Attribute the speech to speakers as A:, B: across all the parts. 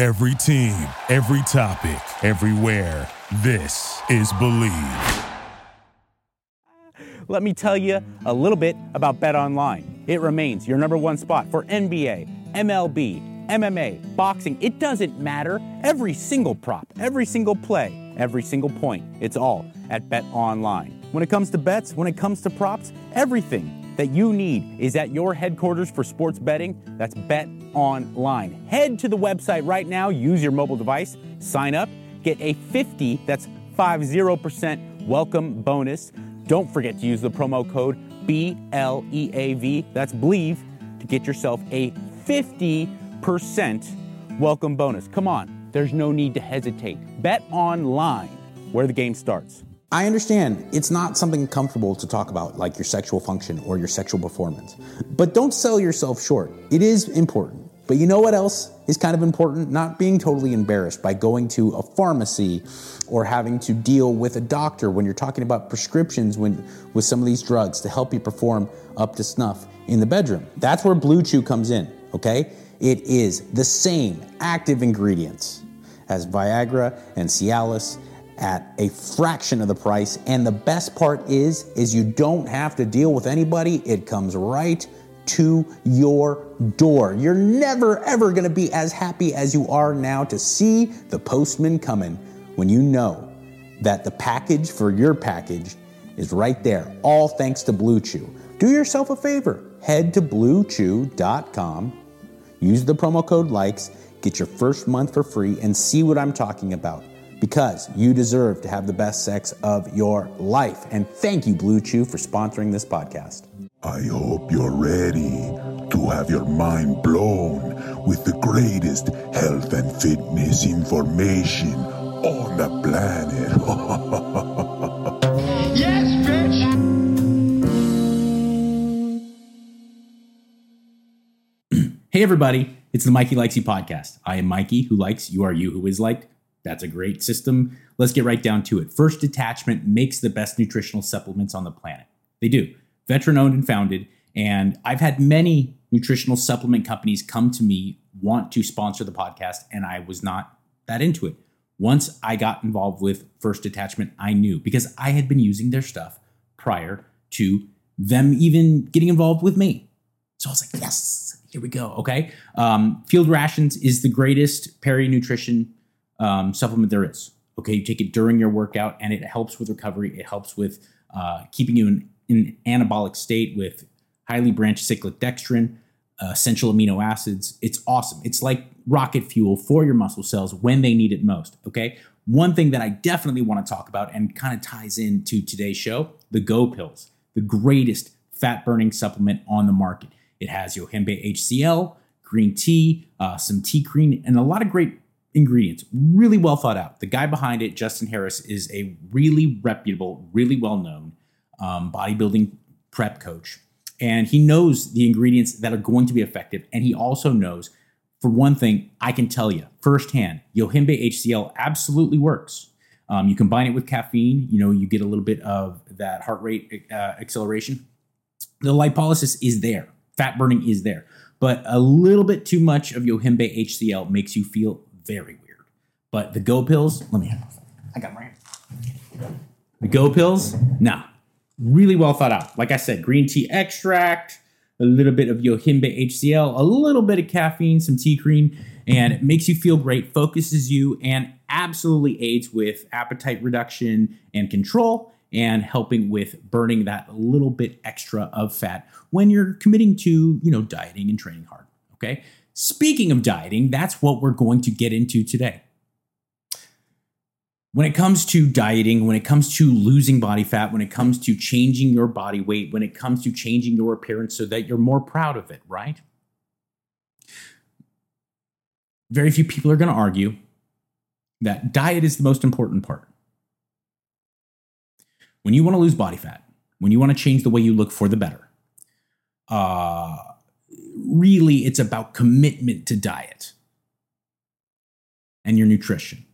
A: Every team, every topic, everywhere. This is Believe.
B: Let me tell you a little bit about Bet Online. It remains your number one spot for NBA, MLB, MMA, boxing. It doesn't matter. Every single prop, every single play, every single point, it's all at Bet Online. When it comes to bets, when it comes to props, everything that you need is at your headquarters for sports betting. That's Bet Online. Head to the website right now, use your mobile device, sign up, get a 50, that's 50% welcome bonus. Don't forget to use the promo code BLEAV, that's Believe, to get yourself a 50% welcome bonus. Come on, there's no need to hesitate. Bet Online, where the game starts.
C: I understand it's not something comfortable to talk about, like your sexual function or your sexual performance. But don't sell yourself short. It is important. But you know what else is kind of important? Not being totally embarrassed by going to a pharmacy or having to deal with a doctor when you're talking about prescriptions when, with some of these drugs to help you perform up to snuff in the bedroom. That's where Blue Chew comes in, okay? It is the same active ingredients as Viagra and Cialis at a fraction of the price. And the best part is, is you don't have to deal with anybody. It comes right to your door. You're never ever going to be as happy as you are now to see the postman coming when you know that the package for your package is right there, all thanks to Blue Chew. Do yourself a favor. Head to bluechew.com, use the promo code LIKES, get your first month for free, and see what I'm talking about because you deserve to have the best sex of your life. And thank you, Blue Chew, for sponsoring this podcast.
D: I hope you're ready to have your mind blown with the greatest health and fitness information on the planet.
E: yes, bitch!
F: Hey, everybody, it's the Mikey Likes You podcast. I am Mikey, who likes, you are you, who is liked. That's a great system. Let's get right down to it. First Detachment makes the best nutritional supplements on the planet. They do. Veteran owned and founded. And I've had many nutritional supplement companies come to me, want to sponsor the podcast, and I was not that into it. Once I got involved with First Detachment, I knew because I had been using their stuff prior to them even getting involved with me. So I was like, yes, here we go. Okay. Um, Field Rations is the greatest peri nutrition um, supplement there is. Okay, you take it during your workout, and it helps with recovery. It helps with uh, keeping you in, in an anabolic state with highly branched cyclic dextrin, uh, essential amino acids. It's awesome. It's like rocket fuel for your muscle cells when they need it most. Okay. One thing that I definitely want to talk about and kind of ties into today's show the Go Pills, the greatest fat burning supplement on the market. It has Yohimbe HCl, green tea, uh, some TeaCrine, and a lot of great ingredients. Really well thought out. The guy behind it, Justin Harris, is a really reputable, really well known um, bodybuilding prep coach. And he knows the ingredients that are going to be effective. And he also knows, for one thing, I can tell you firsthand, Yohimbe HCl absolutely works. Um, you combine it with caffeine, you know, you get a little bit of that heart rate uh, acceleration. The lipolysis is there, fat burning is there, but a little bit too much of Yohimbe HCl makes you feel very weird. But the Go pills, let me have. I got them right here. The Go pills, nah, really well thought out. Like I said, green tea extract, a little bit of Yohimbe HCl, a little bit of caffeine, some TeaCrine, and it makes you feel great, focuses you, and absolutely aids with appetite reduction and control and helping with burning that little bit extra of fat when you're committing to, you know, dieting and training hard. Okay. Speaking of dieting, that's what we're going to get into today. When it comes to dieting, when it comes to losing body fat, when it comes to changing your body weight, when it comes to changing your appearance so that you're more proud of it, right? Very few people are going to argue that diet is the most important part. When you want to lose body fat, when you want to change the way you look for the better, uh, really it's about commitment to diet and your nutrition.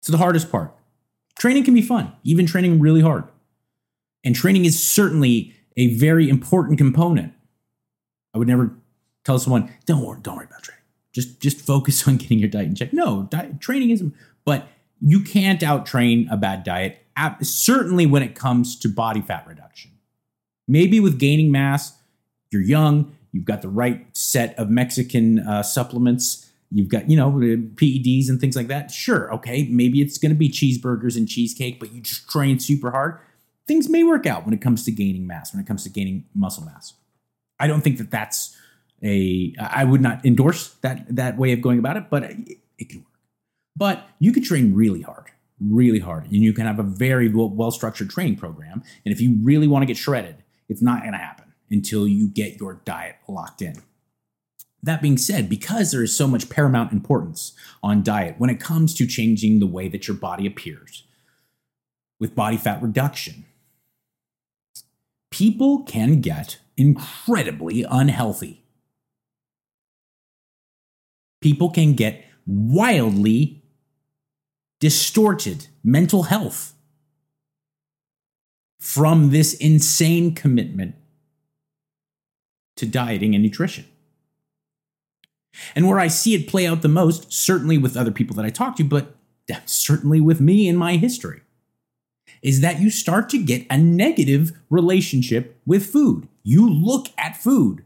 F: It's the hardest part. Training can be fun, even training really hard. And training is certainly a very important component. I would never tell someone, don't worry, don't worry about training. Just just focus on getting your diet in check. No, diet, training isn't, but you can't out train a bad diet, certainly when it comes to body fat reduction. Maybe with gaining mass, you're young, you've got the right set of Mexican uh, supplements You've got, you know, PEDs and things like that. Sure, okay, maybe it's going to be cheeseburgers and cheesecake, but you just train super hard. Things may work out when it comes to gaining mass, when it comes to gaining muscle mass. I don't think that that's a. I would not endorse that that way of going about it, but it, it can work. But you could train really hard, really hard, and you can have a very well structured training program. And if you really want to get shredded, it's not going to happen until you get your diet locked in. That being said, because there is so much paramount importance on diet when it comes to changing the way that your body appears with body fat reduction, people can get incredibly unhealthy. People can get wildly distorted mental health from this insane commitment to dieting and nutrition. And where I see it play out the most, certainly with other people that I talk to, but certainly with me in my history, is that you start to get a negative relationship with food. You look at food,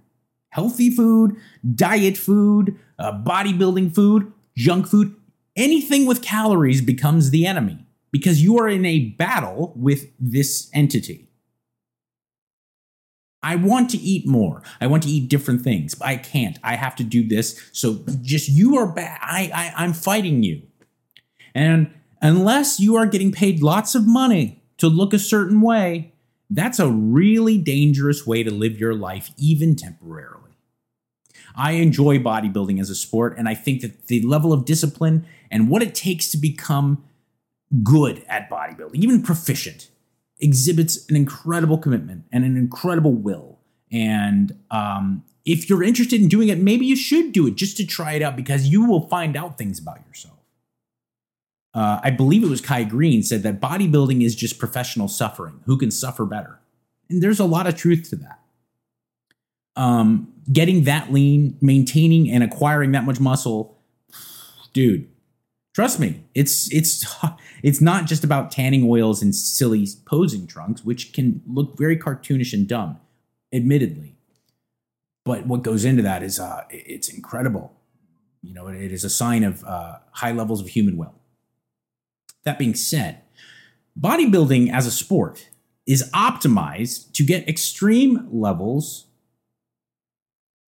F: healthy food, diet food, uh, bodybuilding food, junk food, anything with calories becomes the enemy because you are in a battle with this entity. I want to eat more. I want to eat different things, but I can't. I have to do this. So just you are bad. I, I I'm fighting you. And unless you are getting paid lots of money to look a certain way, that's a really dangerous way to live your life, even temporarily. I enjoy bodybuilding as a sport, and I think that the level of discipline and what it takes to become good at bodybuilding, even proficient, exhibits an incredible commitment and an incredible will. And um, if you're interested in doing it, maybe you should do it just to try it out because you will find out things about yourself. Uh, I believe it was Kai Greene said that bodybuilding is just professional suffering. Who can suffer better? And there's a lot of truth to that. Um, getting that lean, maintaining and acquiring that much muscle, dude, trust me, it's it's it's not just about tanning oils and silly posing trunks, which can look very cartoonish and dumb, admittedly. But what goes into that is uh, it's incredible. You know, it is a sign of uh, high levels of human will. That being said, bodybuilding as a sport is optimized to get extreme levels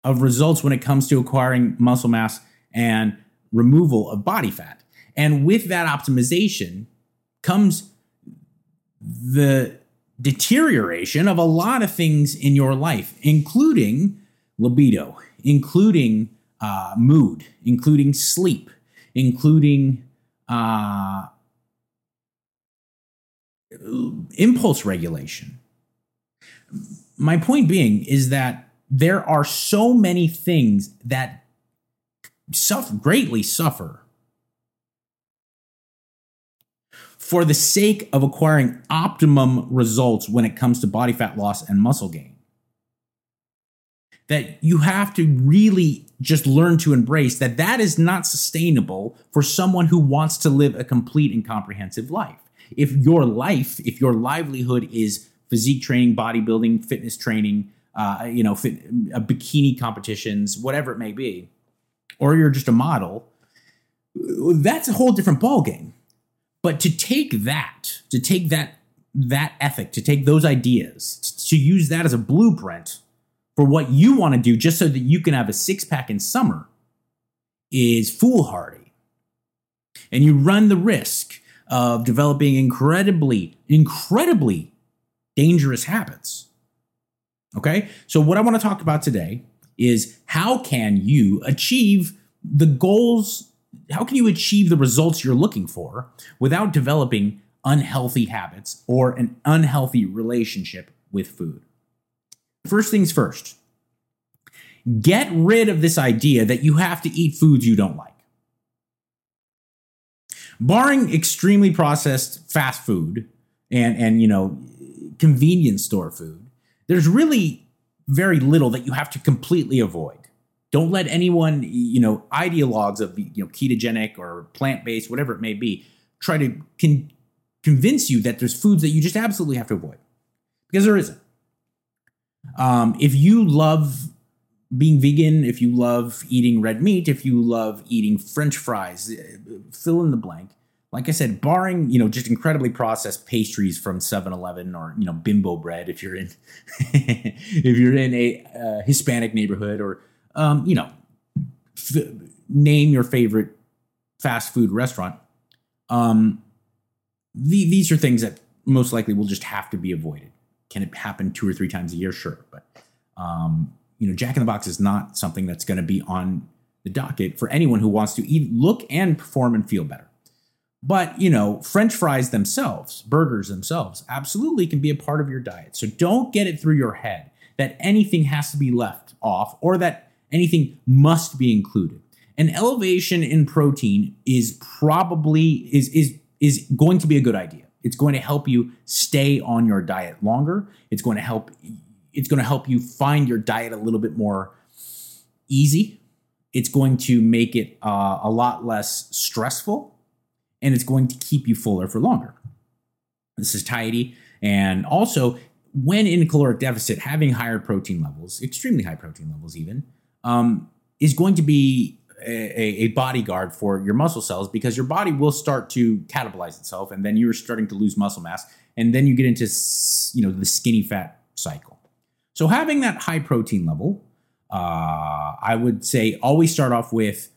F: of results when it comes to acquiring muscle mass and removal of body fat. And with that optimization comes the deterioration of a lot of things in your life, including libido, including uh, mood, including sleep, including uh, impulse regulation. My point being is that there are so many things that suffer, greatly suffer for the sake of acquiring optimum results when it comes to body fat loss and muscle gain. That you have to really just learn to embrace that that is not sustainable for someone who wants to live a complete and comprehensive life. If your life, if your livelihood is physique training, bodybuilding, fitness training, uh, you know, fit, uh, bikini competitions, whatever it may be, or you're just a model, that's a whole different ballgame. But to take that, to take that that ethic, to take those ideas, to use that as a blueprint for what you want to do, just so that you can have a six pack in summer, is foolhardy, and you run the risk of developing incredibly, incredibly dangerous habits. Okay, so what I want to talk about today is how can you achieve the goals how can you achieve the results you're looking for without developing unhealthy habits or an unhealthy relationship with food? First things first, get rid of this idea that you have to eat foods you don't like. Barring extremely processed fast food and, and you know, convenience store food, there's really very little that you have to completely avoid. Don't let anyone, you know, ideologues of you know ketogenic or plant based, whatever it may be, try to con- convince you that there's foods that you just absolutely have to avoid because there isn't. Um, if you love being vegan, if you love eating red meat, if you love eating French fries, uh, fill in the blank. Like I said, barring you know just incredibly processed pastries from 7-Eleven or you know bimbo bread, if you're in if you're in a uh, Hispanic neighborhood or um, you know, f- name your favorite fast food restaurant. Um, the, these are things that most likely will just have to be avoided. Can it happen two or three times a year? Sure, but um, you know, Jack in the Box is not something that's going to be on the docket for anyone who wants to eat, look, and perform and feel better. But you know, French fries themselves, burgers themselves, absolutely can be a part of your diet. So don't get it through your head that anything has to be left off or that anything must be included. An elevation in protein is probably is is is going to be a good idea. It's going to help you stay on your diet longer. It's going to help it's going to help you find your diet a little bit more easy. It's going to make it uh, a lot less stressful, and it's going to keep you fuller for longer. This is tidy, and also when in caloric deficit, having higher protein levels, extremely high protein levels, even um, is going to be a, a, bodyguard for your muscle cells because your body will start to catabolize itself, and then you're starting to lose muscle mass, and then you get into you know the skinny fat cycle. So having that high protein level, uh, I would say always start off with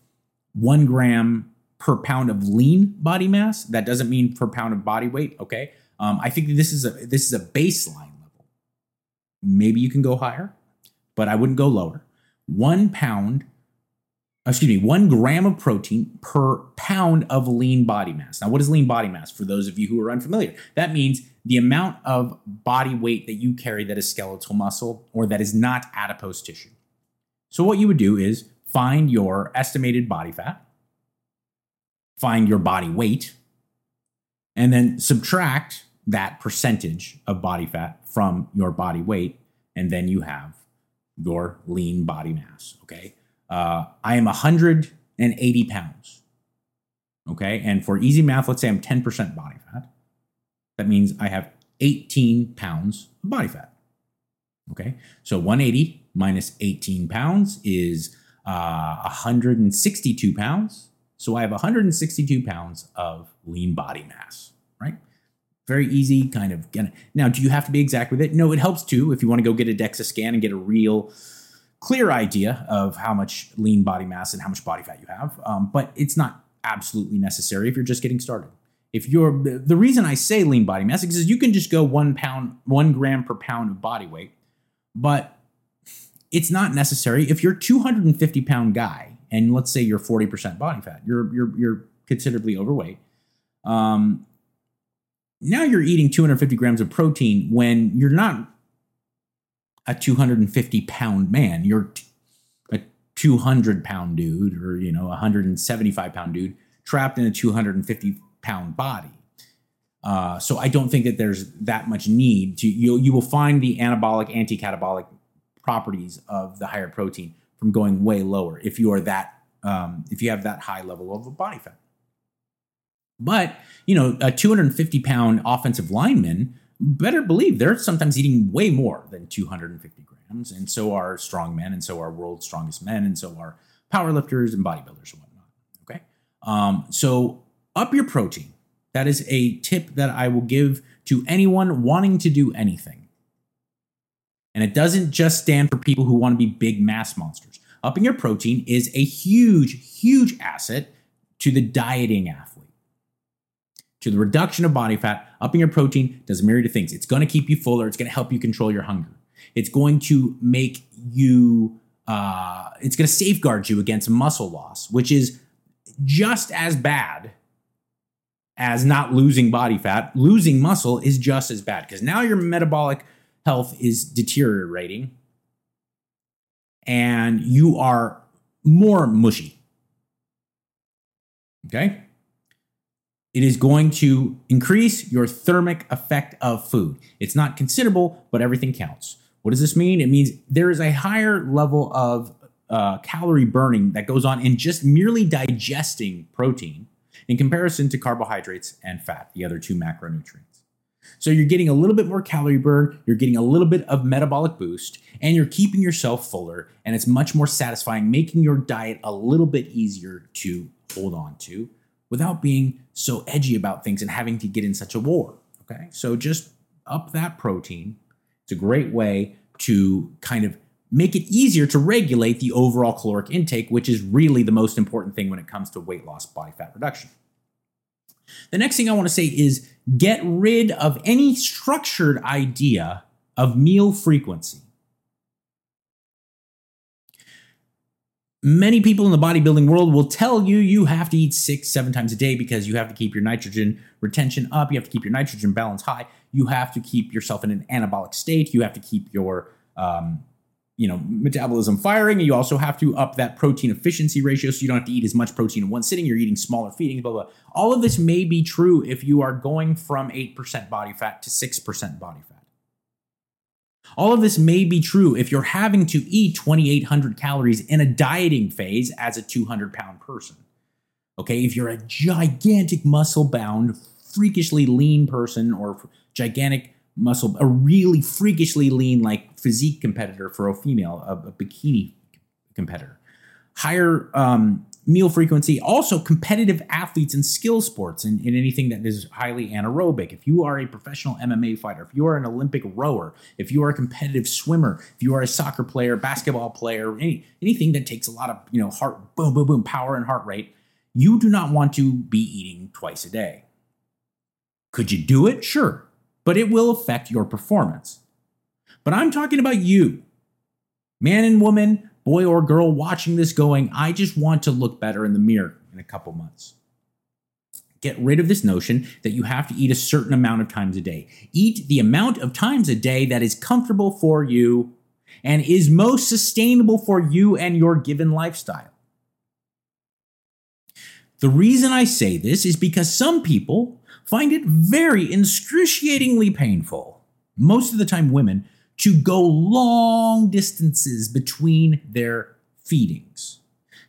F: one gram per pound of lean body mass. That doesn't mean per pound of body weight. Okay, um, I think this is a this is a baseline level. Maybe you can go higher, but I wouldn't go lower one pound, excuse me, one gram of protein per pound of lean body mass. Now, what is lean body mass for those of you who are unfamiliar? That means the amount of body weight that you carry that is skeletal muscle or that is not adipose tissue. So, what you would do is find your estimated body fat, find your body weight, and then subtract that percentage of body fat from your body weight. And then you have your lean body mass. Okay. Uh, I am 180 pounds. Okay. And for easy math, let's say I'm 10% body fat. That means I have 18 pounds of body fat. Okay. So 180 minus 18 pounds is uh, 162 pounds. So I have 162 pounds of lean body mass, right? Very easy, kind of. Now, do you have to be exact with it? No, it helps too if you want to go get a DEXA scan and get a real clear idea of how much lean body mass and how much body fat you have. Um, but it's not absolutely necessary if you're just getting started. If you're the reason I say lean body mass is you can just go one pound, one gram per pound of body weight, but it's not necessary if you're 250 pound guy and let's say you're 40% body fat, you're you're you're considerably overweight. Um, now you're eating 250 grams of protein when you're not a 250 pound man. You're a 200 pound dude or, you know, a 175 pound dude trapped in a 250 pound body. Uh, so I don't think that there's that much need to you. You will find the anabolic, anti-catabolic properties of the higher protein from going way lower if you are that um, if you have that high level of a body fat. But, you know, a 250 pound offensive lineman better believe they're sometimes eating way more than 250 grams. And so are strong men, and so are world's strongest men, and so are powerlifters and bodybuilders and whatnot. Okay. Um, so up your protein. That is a tip that I will give to anyone wanting to do anything. And it doesn't just stand for people who want to be big mass monsters. Upping your protein is a huge, huge asset to the dieting athlete, to the reduction of body fat. Upping your protein does a myriad of things. It's going to keep you fuller. It's going to help you control your hunger. It's going to make you, uh, it's going to safeguard you against muscle loss, which is just as bad as not losing body fat. Losing muscle is just as bad because now your metabolic health is deteriorating and you are more mushy. Okay? It is going to increase your thermic effect of food. It's not considerable, but everything counts. What does this mean? It means there is a higher level of uh, calorie burning that goes on in just merely digesting protein in comparison to carbohydrates and fat, the other two macronutrients. So you're getting a little bit more calorie burn, you're getting a little bit of metabolic boost, and you're keeping yourself fuller, and it's much more satisfying, making your diet a little bit easier to hold on to without being so edgy about things and having to get in such a war. Okay, so just up that protein. It's a great way to kind of make it easier to regulate the overall caloric intake, which is really the most important thing when it comes to weight loss, body fat reduction. The next thing I want to say is get rid of any structured idea of meal frequency. Many people in the bodybuilding world will tell you you have to eat six, seven times a day because you have to keep your nitrogen retention up. You have to keep your nitrogen balance high. You have to keep yourself in an anabolic state. You have to keep your um, you know metabolism firing you also have to up that protein efficiency ratio so you don't have to eat as much protein in one sitting you're eating smaller feedings blah blah all of this may be true if you are going from 8% body fat to 6% body fat all of this may be true if you're having to eat 2800 calories in a dieting phase as a 200 pound person okay if you're a gigantic muscle bound freakishly lean person or gigantic muscle, a really freakishly lean, like physique competitor for a female, a, a bikini competitor. Higher um, meal frequency, also competitive athletes in skill sports and in, anything that is highly anaerobic. If you are a professional MMA fighter, if you are an Olympic rower, if you are a competitive swimmer, if you are a soccer player, basketball player, any, anything that takes a lot of you know heart boom boom boom power and heart rate, you do not want to be eating twice a day. Could you do it? Sure but it will affect your performance. But I'm talking about you, man and woman, boy or girl, watching this going, I just want to look better in the mirror in a couple months. Get rid of this notion that you have to eat a certain amount of times a day. Eat the amount of times a day that is comfortable for you and is most sustainable for you and your given lifestyle. The reason I say this is because some people find it very excruciatingly painful, most of the time women, to go long distances between their feedings,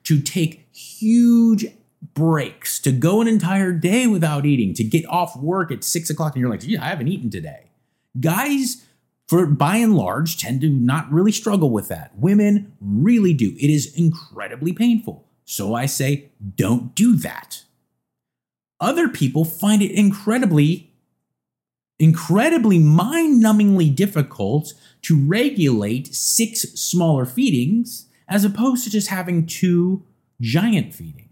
F: to take huge breaks, to go an entire day without eating, to get off work at six o'clock and you're like, I haven't eaten today. Guys, for by and large, tend to not really struggle with that. Women really do. It is incredibly painful. So I say, don't do that. Other people find it incredibly, incredibly mind numbingly difficult to regulate six smaller feedings as opposed to just having two giant feedings.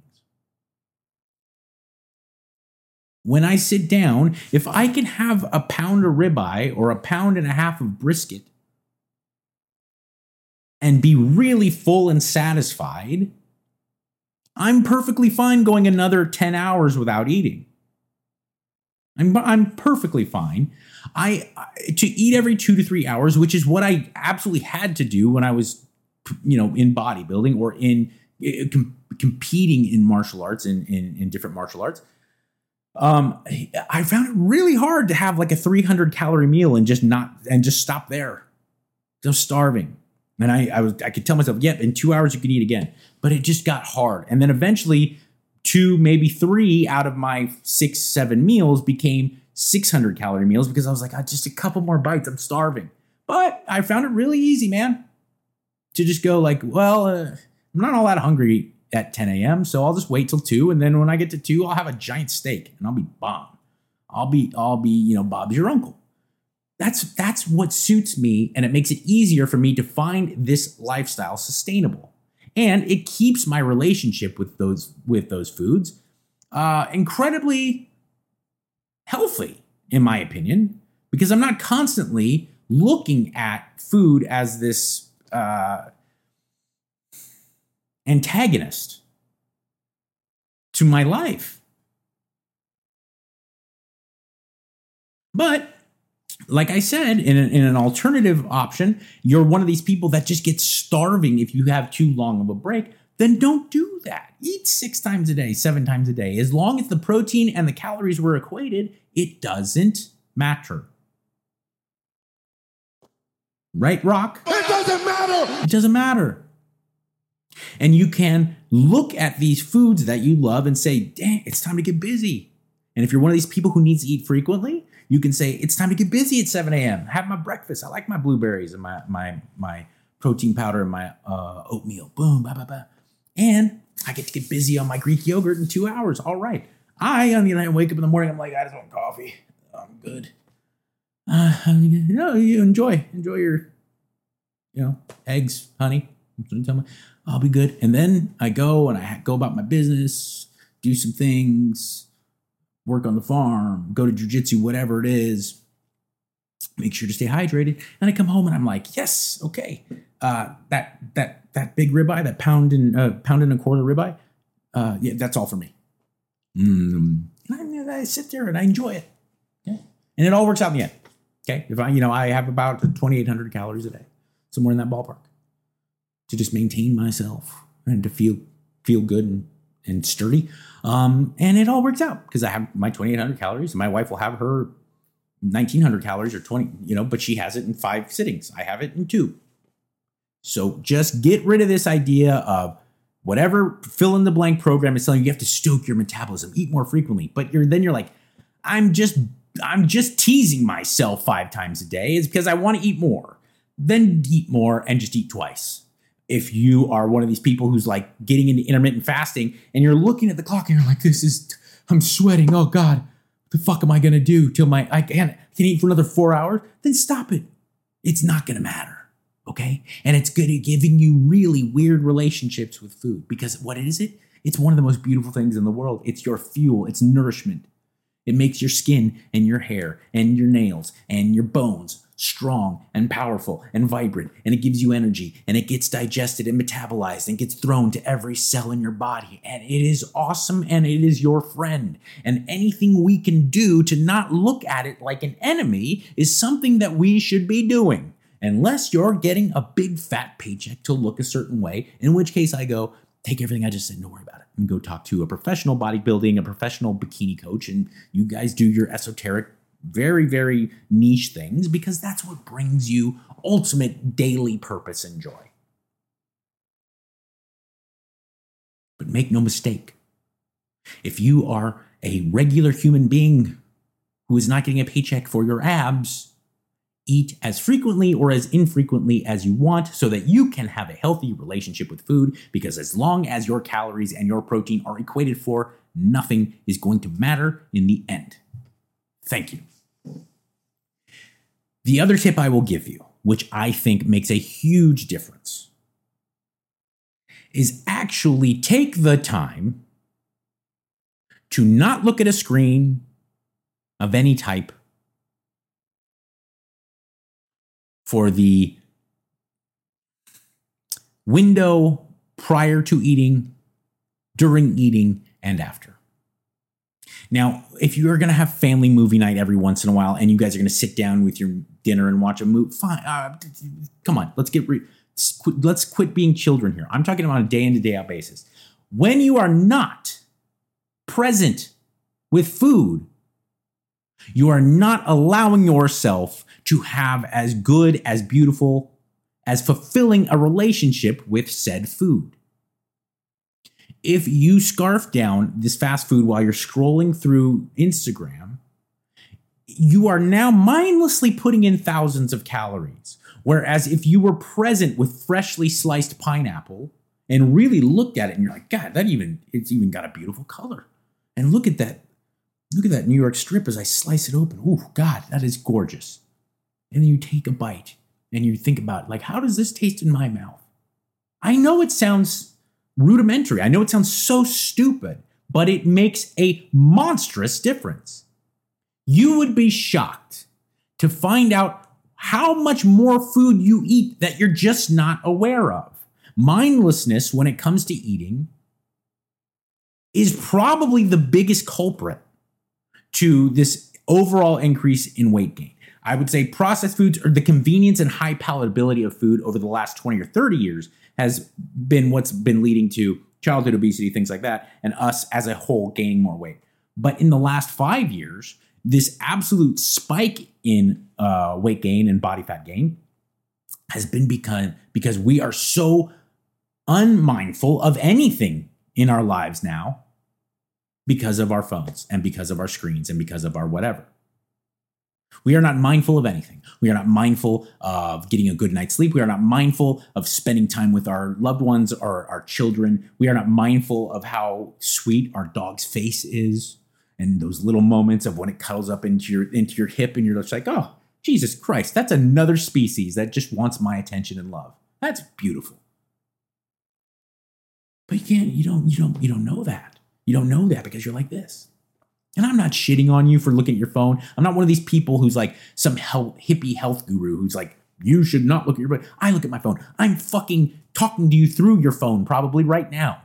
F: When I sit down, if I can have a pound of ribeye or a pound and a half of brisket and be really full and satisfied, I'm perfectly fine going another 10 hours without eating. I'm, I'm perfectly fine. I, to eat every two to three hours, which is what I absolutely had to do when I was, you know, in bodybuilding or in uh, com- competing in martial arts in, in, in different martial arts. Um, I found it really hard to have like a 300 calorie meal and just not and just stop there. Just starving. And I, I was I could tell myself, yep, in two hours you can eat again. But it just got hard. And then eventually two, maybe three out of my six, seven meals became 600 calorie meals because I was like, oh, just a couple more bites, I'm starving. But I found it really easy, man, to just go like, well, uh, I'm not all that hungry at 10 a.m., so I'll just wait till two, and then when I get to two, I'll have a giant steak and I'll be bomb. I'll be, I'll be, you know, Bob's your uncle. That's that's what suits me, and it makes it easier for me to find this lifestyle sustainable, and it keeps my relationship with those with those foods uh, incredibly healthy, in my opinion, because I'm not constantly looking at food as this uh, antagonist to my life. But like I said, in an, in an alternative option, you're one of these people that just gets starving if you have too long of a break. Then don't do that. Eat six times a day, seven times a day. As long as the protein and the calories were equated, it doesn't matter. Right, Rock?
D: It doesn't matter!
F: It doesn't matter. And you can look at these foods that you love and say, dang, it's time to get busy. And if you're one of these people who needs to eat frequently, you can say, it's time to get busy at 7 a.m. Have my breakfast. I like my blueberries and my my my protein powder and my uh, oatmeal. Boom, blah, blah, blah. And I get to get busy on my Greek yogurt in two hours. All right. I, on the other hand, wake up in the morning, I'm like, I just want coffee. I'm good. Uh, you know, you enjoy, enjoy your, you know, eggs, honey. I'll be good. And then I go and I go about my business, do some things, work on the farm, go to jujitsu, whatever it is. Make sure to stay hydrated. And I come home and I'm like, yes, okay. Uh, that that that big ribeye, that pound and uh, pound and a quarter ribeye, uh, yeah, that's all for me. Mm. And I, I sit there and I enjoy it. Okay? And it all works out in the end. Okay. If I, you know, I have about 2,800 calories a day, somewhere in that ballpark, to just maintain myself and to feel feel good and, and sturdy. Um, and it all works out because I have my 2,800 calories. And my wife will have her 1,900 calories or 20, you know, but she has it in five sittings. I have it in two. So just get rid of this idea of whatever fill in the blank program is telling you you have to stoke your metabolism, eat more frequently. But you're then you're like, I'm just I'm just teasing myself five times a day. is because I want to eat more. Then eat more and just eat twice. If you are one of these people who's like getting into intermittent fasting and you're looking at the clock and you're like, this is I'm sweating. Oh God, what the fuck am I gonna do till my I can't I can eat for another four hours? Then stop it. It's not gonna matter okay? And it's good at giving you really weird relationships with food because what is it? It's one of the most beautiful things in the world. It's your fuel, it's nourishment. It makes your skin and your hair and your nails and your bones strong and powerful and vibrant, and it gives you energy and it gets digested and metabolized and gets thrown to every cell in your body. And it is awesome and it is your friend. And anything we can do to not look at it like an enemy is something that we should be doing unless you're getting a big fat paycheck to look a certain way, in which case I go, take everything I just said, don't worry about it, and go talk to a professional bodybuilding, a professional bikini coach, and you guys do your esoteric, very, very niche things because that's what brings you ultimate daily purpose and joy. But make no mistake, if you are a regular human being who is not getting a paycheck for your abs, Eat as frequently or as infrequently as you want so that you can have a healthy relationship with food because as long as your calories and your protein are equated for, nothing is going to matter in the end. Thank you. The other tip I will give you, which I think makes a huge difference, is actually take the time to not look at a screen of any type for the window prior to eating, during eating, and after. Now, if you're going to have family movie night every once in a while and you guys are going to sit down with your dinner and watch a movie, fine. Uh, come on, let's get re- let's quit being children here. I'm talking about a day in to day out basis. When you are not present with food, you are not allowing yourself to have as good, as beautiful, as fulfilling a relationship with said food. If you scarf down this fast food while you're scrolling through Instagram, you are now mindlessly putting in thousands of calories. Whereas if you were present with freshly sliced pineapple and really looked at it and you're like, God, that even, it's even got a beautiful color. And look at that, look at that New York strip as I slice it open. Oh, God, that is gorgeous. And then you take a bite and you think about, like, how does this taste in my mouth? I know it sounds rudimentary. I know it sounds so stupid, but it makes a monstrous difference. You would be shocked to find out how much more food you eat that you're just not aware of. Mindlessness, when it comes to eating, is probably the biggest culprit to this overall increase in weight gain. I would say processed foods or the convenience and high palatability of food over the last 20 or 30 years has been what's been leading to childhood obesity, things like that, and us as a whole gaining more weight. But in the last five years, this absolute spike in uh, weight gain and body fat gain has been because because we are so unmindful of anything in our lives now because of our phones and because of our screens and because of our whatever. We are not mindful of anything. We are not mindful of getting a good night's sleep. We are not mindful of spending time with our loved ones or our children. We are not mindful of how sweet our dog's face is and those little moments of when it cuddles up into your into your hip and you're just like, "Oh, Jesus Christ, that's another species that just wants my attention and love." That's beautiful. But you can't you don't you don't you don't know that. You don't know that because you're like this. And I'm not shitting on you for looking at your phone. I'm not one of these people who's like some health, hippie health guru who's like, you should not look at your phone. I look at my phone. I'm fucking talking to you through your phone probably right now.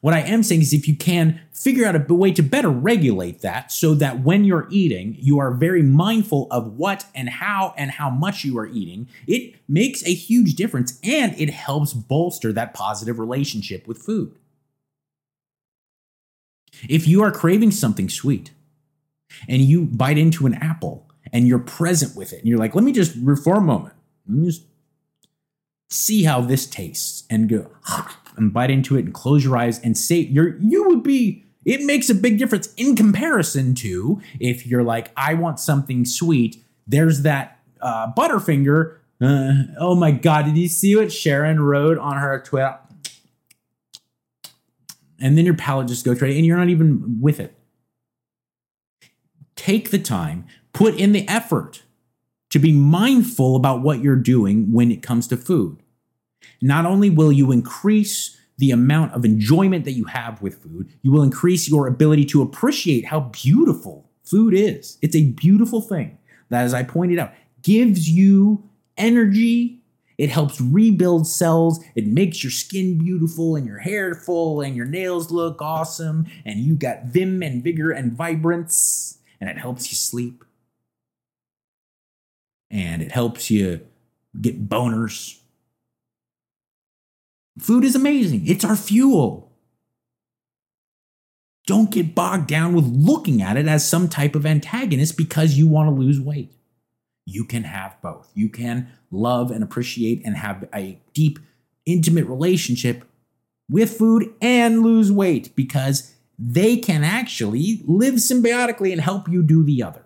F: What I am saying is if you can figure out a way to better regulate that so that when you're eating, you are very mindful of what and how and how much you are eating, it makes a huge difference and it helps bolster that positive relationship with food. If you are craving something sweet and you bite into an apple and you're present with it and you're like, let me just, for a moment, let me just see how this tastes and go and bite into it and close your eyes and say, you're, you would be, it makes a big difference in comparison to if you're like, I want something sweet. There's that uh, Butterfinger. Uh, oh my God, did you see what Sharon wrote on her Twitter? and then your palate just goes right and you're not even with it. Take the time, put in the effort to be mindful about what you're doing when it comes to food. Not only will you increase the amount of enjoyment that you have with food, you will increase your ability to appreciate how beautiful food is. It's a beautiful thing that, as I pointed out, gives you energy it helps rebuild cells. It makes your skin beautiful and your hair full and your nails look awesome. And you got vim and vigor and vibrance. And it helps you sleep. And it helps you get boners. Food is amazing. It's our fuel. Don't get bogged down with looking at it as some type of antagonist because you want to lose weight you can have both. You can love and appreciate and have a deep, intimate relationship with food and lose weight because they can actually live symbiotically and help you do the other.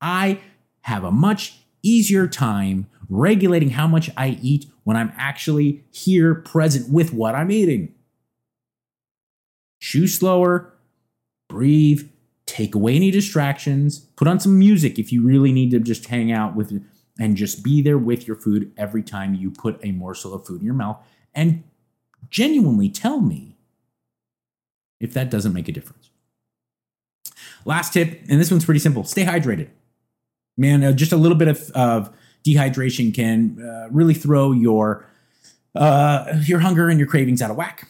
F: I have a much easier time regulating how much I eat when I'm actually here present with what I'm eating. Chew slower, breathe, take away any distractions, put on some music if you really need to just hang out with and just be there with your food every time you put a morsel of food in your mouth and genuinely tell me if that doesn't make a difference. Last tip, and this one's pretty simple stay hydrated. Man, uh, just a little bit of, of dehydration can uh, really throw your uh, your hunger and your cravings out of whack.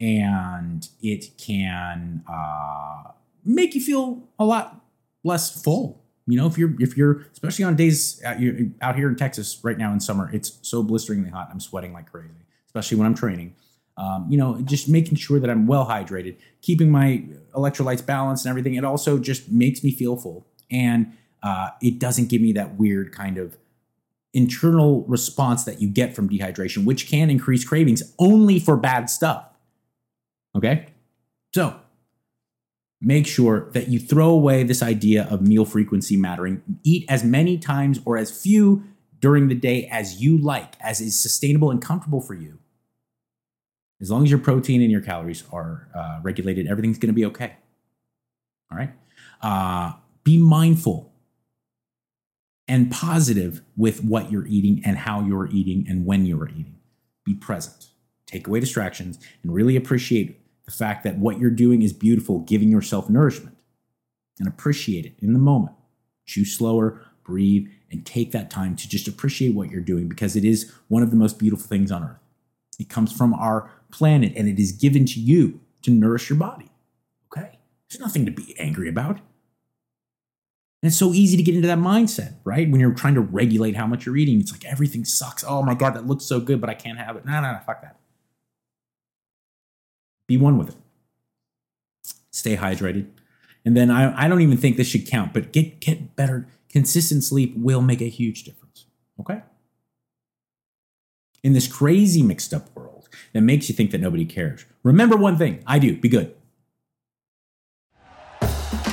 F: And it can uh, make you feel a lot less full. You know, if you're if you're especially on days out, out here in Texas right now in summer, it's so blisteringly hot. I'm sweating like crazy, especially when I'm training. Um, you know, just making sure that I'm well hydrated, keeping my electrolytes balanced and everything. It also just makes me feel full, and uh, it doesn't give me that weird kind of internal response that you get from dehydration, which can increase cravings only for bad stuff. Okay, so make sure that you throw away this idea of meal frequency mattering. Eat as many times or as few during the day as you like, as is sustainable and comfortable for you. As long as your protein and your calories are uh, regulated, everything's going to be okay. All right. Uh, be mindful and positive with what you're eating and how you're eating and when you're eating. Be present. Take away distractions and really appreciate the fact that what you're doing is beautiful, giving yourself nourishment and appreciate it in the moment. Chew slower, breathe, and take that time to just appreciate what you're doing because it is one of the most beautiful things on earth. It comes from our planet and it is given to you to nourish your body. Okay? There's nothing to be angry about. And it's so easy to get into that mindset, right? When you're trying to regulate how much you're eating, it's like everything sucks. Oh my God, that looks so good, but I can't have it. No, no, no, fuck that. Be one with it. Stay hydrated. And then I, I don't even think this should count, but get get better. Consistent sleep will make a huge difference. Okay? In this crazy mixed up world that makes you think that nobody cares, remember one thing I do be good.